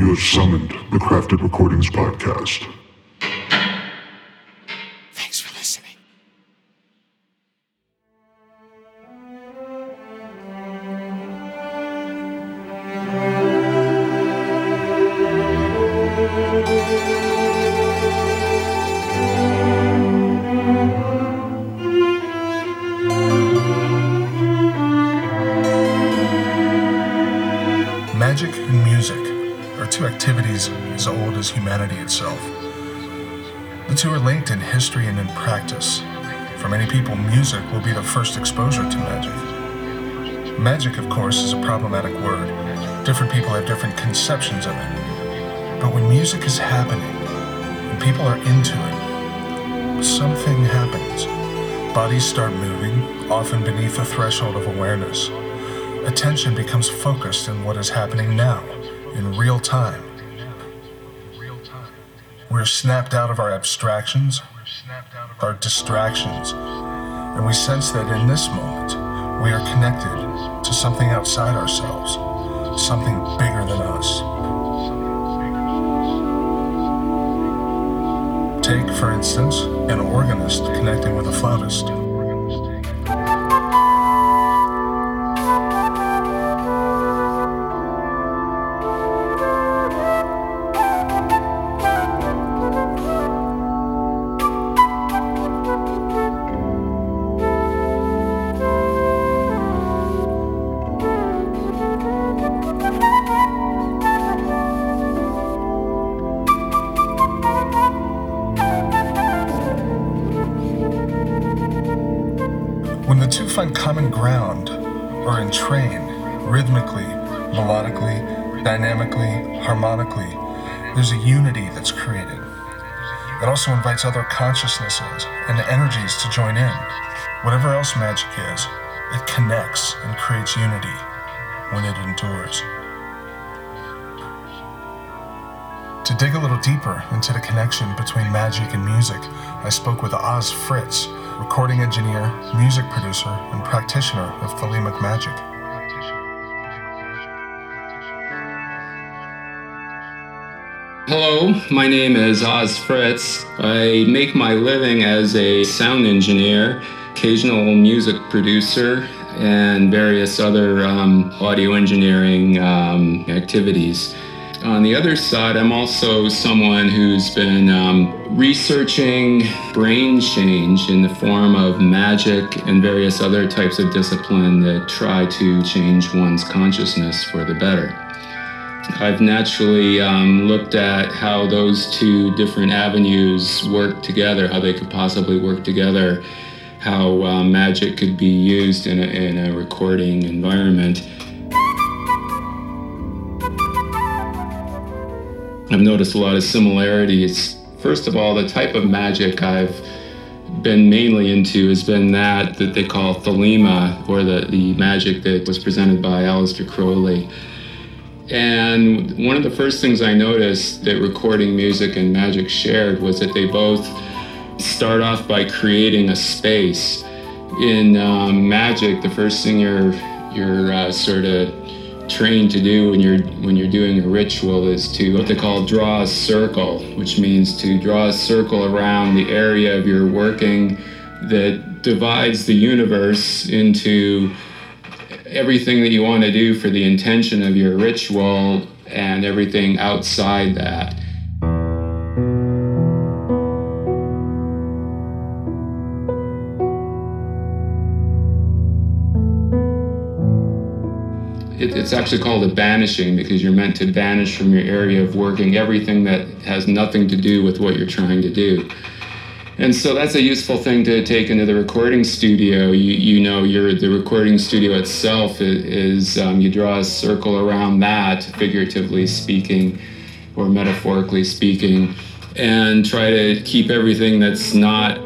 You have summoned the Crafted Recordings Podcast. As humanity itself. The two are linked in history and in practice. For many people, music will be the first exposure to magic. Magic, of course, is a problematic word. Different people have different conceptions of it. But when music is happening and people are into it, something happens. Bodies start moving, often beneath the threshold of awareness attention becomes focused in what is happening now, in real time. We're snapped out of our abstractions, our distractions, and we sense that in this moment, we are connected to something outside ourselves, something bigger than us. Take, for instance, an organist connecting with a flautist. Find common ground, or entrain, rhythmically, melodically, dynamically, harmonically, there's a unity that's created. It also invites other consciousnesses and energies to join in. Whatever else magic is, it connects and creates unity when it endures. To dig a little deeper into the connection between magic and music, I spoke with Oz Fritz, recording engineer, music producer, and practitioner of Thelemic Magic. Hello, my name is Oz Fritz. I make my living as a sound engineer, occasional music producer, and various other um, audio engineering um, activities. On the other side, I'm also someone who's been um, researching brain change in the form of magic and various other types of discipline that try to change one's consciousness for the better. I've naturally um, looked at how those two different avenues work together, how they could possibly work together, how uh, magic could be used in a, in a recording environment. I've noticed a lot of similarities. First of all, the type of magic I've been mainly into has been that that they call Thelema, or the, the magic that was presented by Aleister Crowley. And one of the first things I noticed that recording music and magic shared was that they both start off by creating a space. In um, magic, the first thing you're you're uh, sort of trained to do when you're when you're doing a ritual is to what they call draw a circle, which means to draw a circle around the area of your working that divides the universe into everything that you want to do for the intention of your ritual and everything outside that. It, it's actually called a banishing because you're meant to banish from your area of working everything that has nothing to do with what you're trying to do. And so that's a useful thing to take into the recording studio. You, you know, the recording studio itself is, is um, you draw a circle around that, figuratively speaking, or metaphorically speaking, and try to keep everything that's not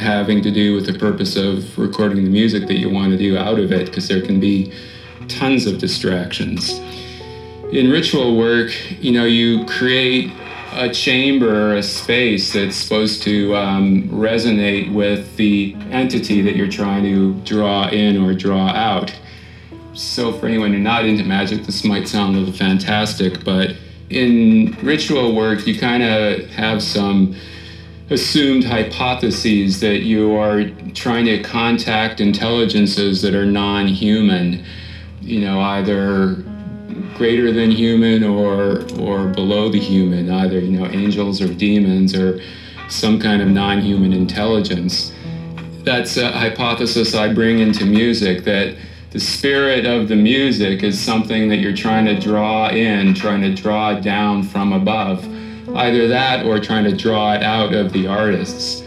having to do with the purpose of recording the music that you want to do out of it, because there can be tons of distractions. In ritual work, you know, you create a chamber a space that's supposed to um, resonate with the entity that you're trying to draw in or draw out. So, for anyone who's not into magic, this might sound a little fantastic, but in ritual work, you kind of have some assumed hypotheses that you are trying to contact intelligences that are non human, you know, either greater than human or, or below the human, either, you know, angels or demons or some kind of non human intelligence. That's a hypothesis I bring into music that the spirit of the music is something that you're trying to draw in, trying to draw down from above. Either that or trying to draw it out of the artists.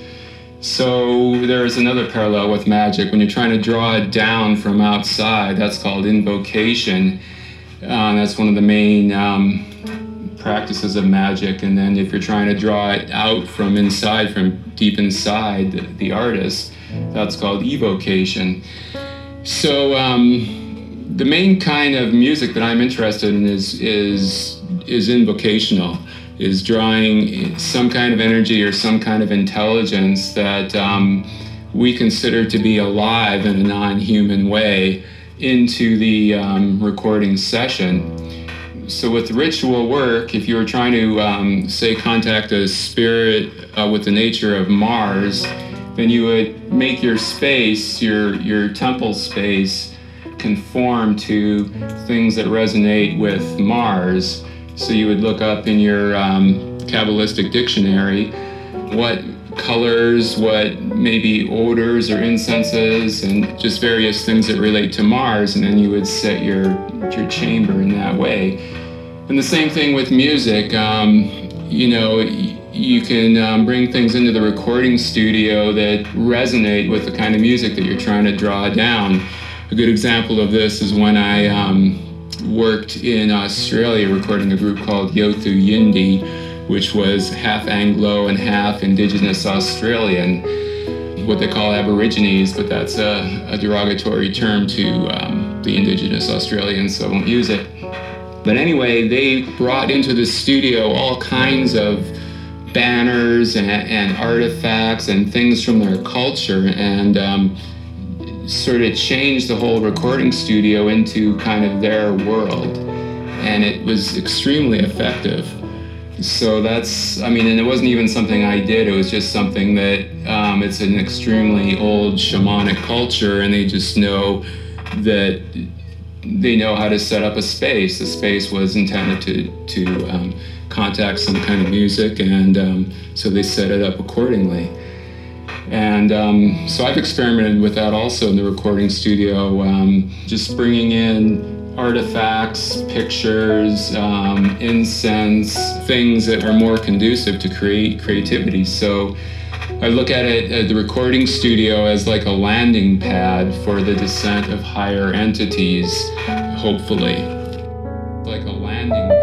So there's another parallel with magic. When you're trying to draw it down from outside, that's called invocation. Uh, that's one of the main um, practices of magic. And then if you're trying to draw it out from inside, from deep inside the, the artist, that's called evocation. So um, the main kind of music that I'm interested in is is is invocational, is drawing some kind of energy or some kind of intelligence that um, we consider to be alive in a non-human way into the um, recording session. So with ritual work, if you were trying to um, say contact a spirit uh, with the nature of Mars then you would make your space, your your temple space, conform to things that resonate with Mars. So you would look up in your um, Kabbalistic dictionary what colors, what maybe odors or incenses, and just various things that relate to Mars, and then you would set your your chamber in that way. And the same thing with music. Um, you know you can um, bring things into the recording studio that resonate with the kind of music that you're trying to draw down. A good example of this is when I um, worked in Australia recording a group called Yothu Yindi, which was half Anglo and half Indigenous Australian, what they call Aborigines, but that's a, a derogatory term to um, the Indigenous Australians, so I won't use it. But anyway, they brought into the studio all kinds of banners and, and artifacts and things from their culture and um, sort of changed the whole recording studio into kind of their world. And it was extremely effective. So that's, I mean, and it wasn't even something I did, it was just something that um, it's an extremely old shamanic culture, and they just know that they know how to set up a space. The space was intended to, to um, contact some kind of music, and um, so they set it up accordingly. And um, so I've experimented with that also in the recording studio, um, just bringing in artifacts, pictures, um, incense, things that are more conducive to create creativity. So I look at it at the recording studio as like a landing pad for the descent of higher entities, hopefully. Like a landing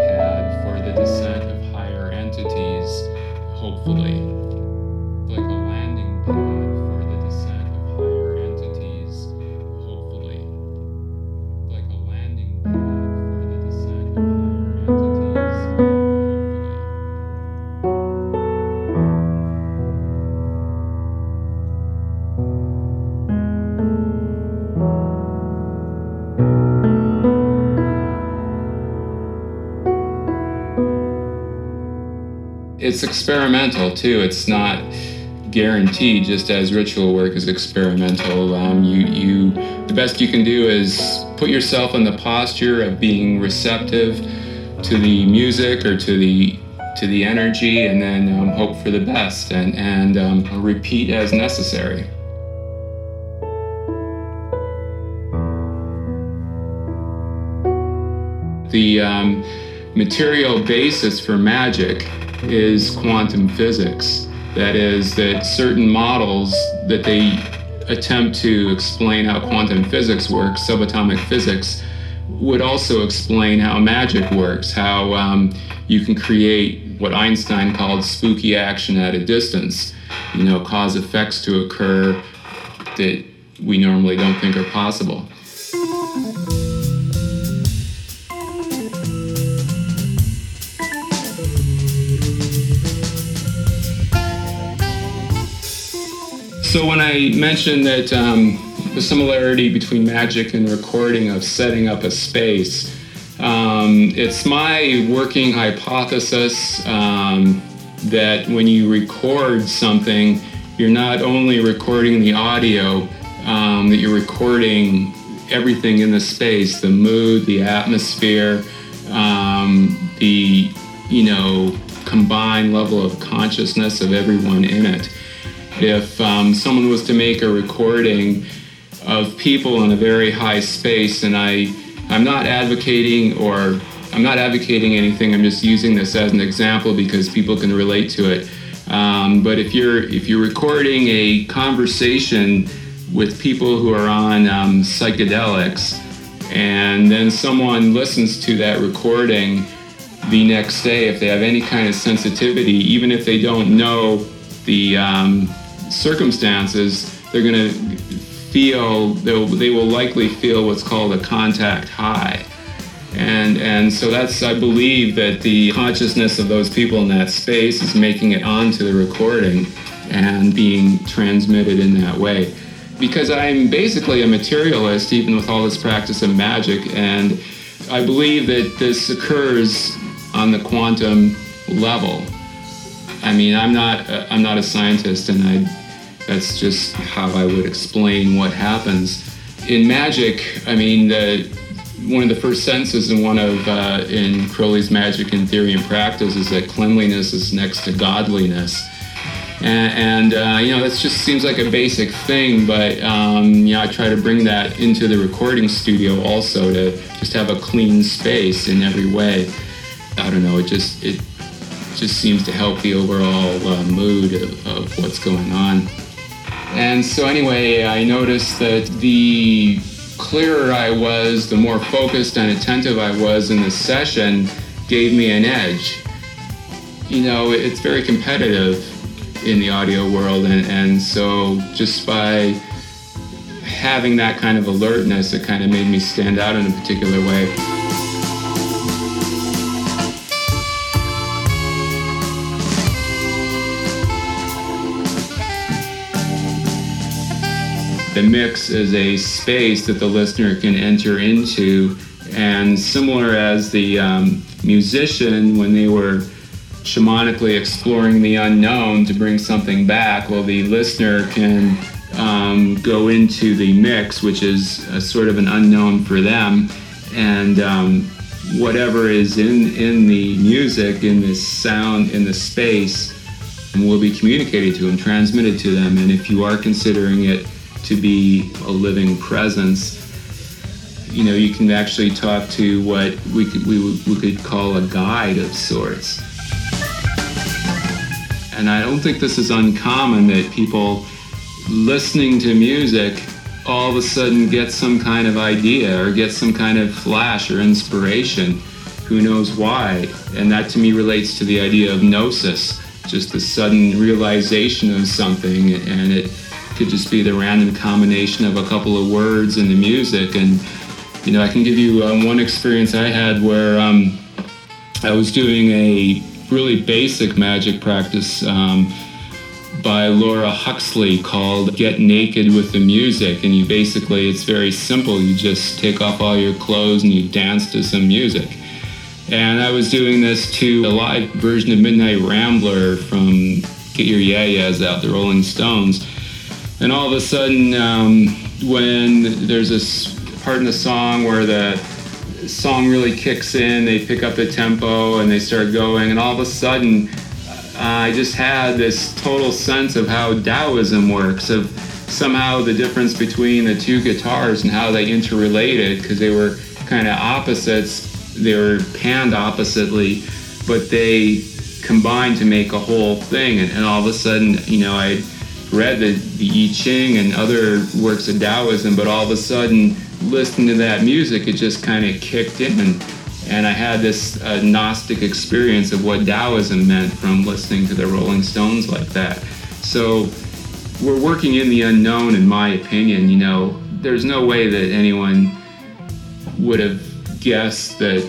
it's experimental too. It's not guaranteed. Just as ritual work is experimental, um, you you the best you can do is put yourself in the posture of being receptive to the music or to the to the energy, and then um, hope for the best and and um, repeat as necessary. The um, material basis for magic is quantum physics. That is, that certain models that they attempt to explain how quantum physics works, subatomic physics, would also explain how magic works, how um, you can create what Einstein called spooky action at a distance, you know, cause effects to occur that we normally don't think are possible. So when I mentioned that um, the similarity between magic and recording of setting up a space, Um, it's my working hypothesis um, that when you record something, you're not only recording the audio, um, that you're recording everything in the space the mood, the atmosphere, um, the, you know, combined level of consciousness of everyone in it. If um, someone was to make a recording of people in a very high space, and I, I'm not advocating or I'm not advocating anything. I'm just using this as an example because people can relate to it. Um, but if you're if you're recording a conversation with people who are on um, psychedelics, and then someone listens to that recording the next day, if they have any kind of sensitivity, even if they don't know the um, circumstances, they're going to feel, they will likely feel what's called a contact high. And, and so that's, I believe that the consciousness of those people in that space is making it onto the recording and being transmitted in that way. Because I'm basically a materialist, even with all this practice of magic, and I believe that this occurs on the quantum level. I mean, I'm not, I'm not a scientist, and I that's just how I would explain what happens. In magic, I mean, the, one of the first sentences in one of uh, in Crowley's Magic in Theory and Practice is that cleanliness is next to godliness. And, and uh, you know, that just seems like a basic thing, but um, you know, I try to bring that into the recording studio also to just have a clean space in every way. I don't know, it just it just seems to help the overall uh, mood of, of what's going on. And so, anyway, I noticed that the clearer I was, the more focused and attentive I was in the session, gave me an edge. You know, it's very competitive in the audio world, and, and so just by having that kind of alertness, it kind of made me stand out in a particular way. The mix is a space that the listener can enter into, and similar as the um, musician when they were shamanically exploring the unknown to bring something back, well, the listener can um, go into the mix, which is sort of an unknown for them, and um, whatever is in in the music, in the sound, in the space, will be communicated to them, transmitted to them, and if you are considering it to be a living presence, you know, you can actually talk to what we could we, we could call a guide of sorts. And I don't think this is uncommon that people listening to music all of a sudden get some kind of idea or get some kind of flash or inspiration. Who knows why? And that to me relates to the idea of gnosis, just the sudden realization of something and it could just be the random combination of a couple of words and the music. And, you know, I can give you um, one experience I had where um, I was doing a really basic magic practice um, by Laura Huxley called Get Naked with the Music. And you basically, it's very simple. You just take off all your clothes and you dance to some music. And I was doing this to a live version of Midnight Rambler from Get Your Ya-Ya's Out, the Rolling Stones. And all of a sudden, um, when there's this part in the song where the song really kicks in, they pick up the tempo and they start going, and all of a sudden, uh, I just had this total sense of how Taoism works, of somehow the difference between the two guitars and how they interrelated, because they were kind of opposites, they were panned oppositely, but they combined to make a whole thing. And, and all of a sudden, you know, I read the, the I Ching and other works of Taoism, but all of a sudden, listening to that music, it just kind of kicked in. And I had this uh, Gnostic experience of what Taoism meant from listening to the Rolling Stones like that. So we're working in the unknown, in my opinion. You know, there's no way that anyone would have guessed that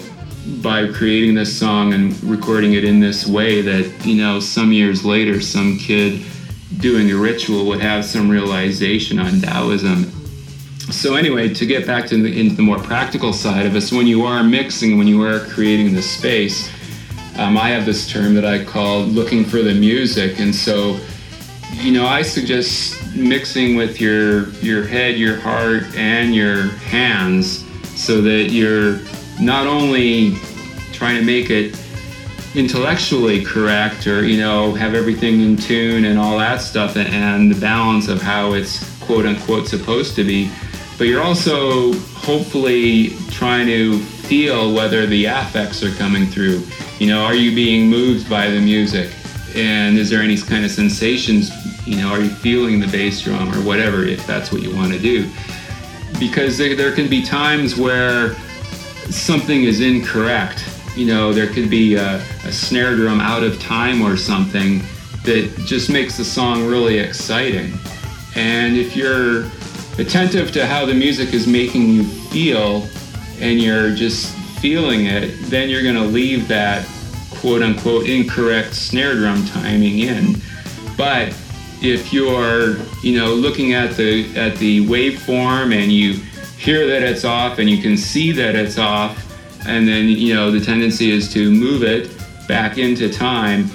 by creating this song and recording it in this way that, you know, some years later, some kid doing a ritual would have some realization on Taoism. so anyway, to get back to the, into the more practical side of us, when you are mixing, when you are creating the space, um, I have this term that I call looking for the music, and so you know I suggest mixing with your your head, your heart, and your hands, so that you're not only trying to make it intellectually correct or you know have everything in tune and all that stuff and the balance of how it's quote unquote supposed to be. But you're also hopefully trying to feel whether the affects are coming through. You know are you being moved by the music? And is there any kind of sensations you know are you feeling the bass drum or whatever if that's what you want to do? Because there, can be times where something is incorrect you know, there could be a, a, snare drum out of time or something that just makes the song really exciting. And if you're attentive to how the music is making you feel and you're just feeling it, then you're going to leave that quote unquote incorrect snare drum timing in. But if you're, you know, looking at the at the waveform and you hear that it's off and you can see that it's off, and then you know the tendency is to move it back into time.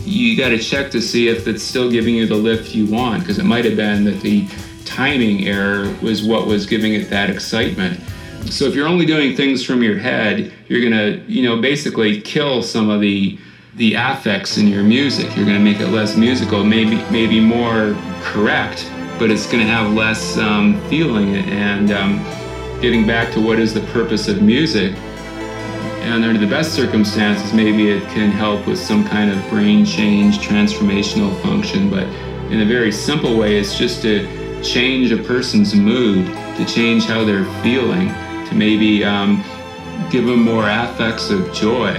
You got to check to see if it's still giving you the lift you want because it might have been that the timing error was what was giving it that excitement. So if you're only doing things from your head you're going to you know basically kill some of the the affects in your music. You're going to make it less musical maybe maybe more correct but it's going to have less um, feeling and um, getting back to what is the purpose of music and under the best circumstances, maybe it can help with some kind of brain change, transformational function. But in a very simple way, it's just to change a person's mood, to change how they're feeling, to maybe um, give them more affects of joy,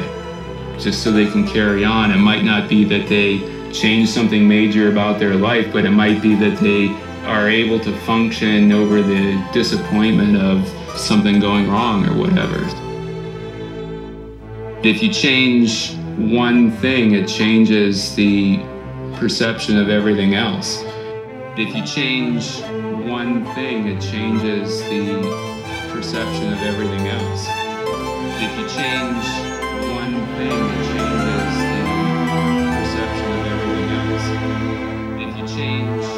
just so they can carry on. It might not be that they change something major about their life, but it might be that they are able to function over the disappointment of something going wrong or whatever if you change one thing, it changes the perception of everything else. If you change one thing, it changes the perception of everything else. If you change one thing, it changes the perception of everything else. If you change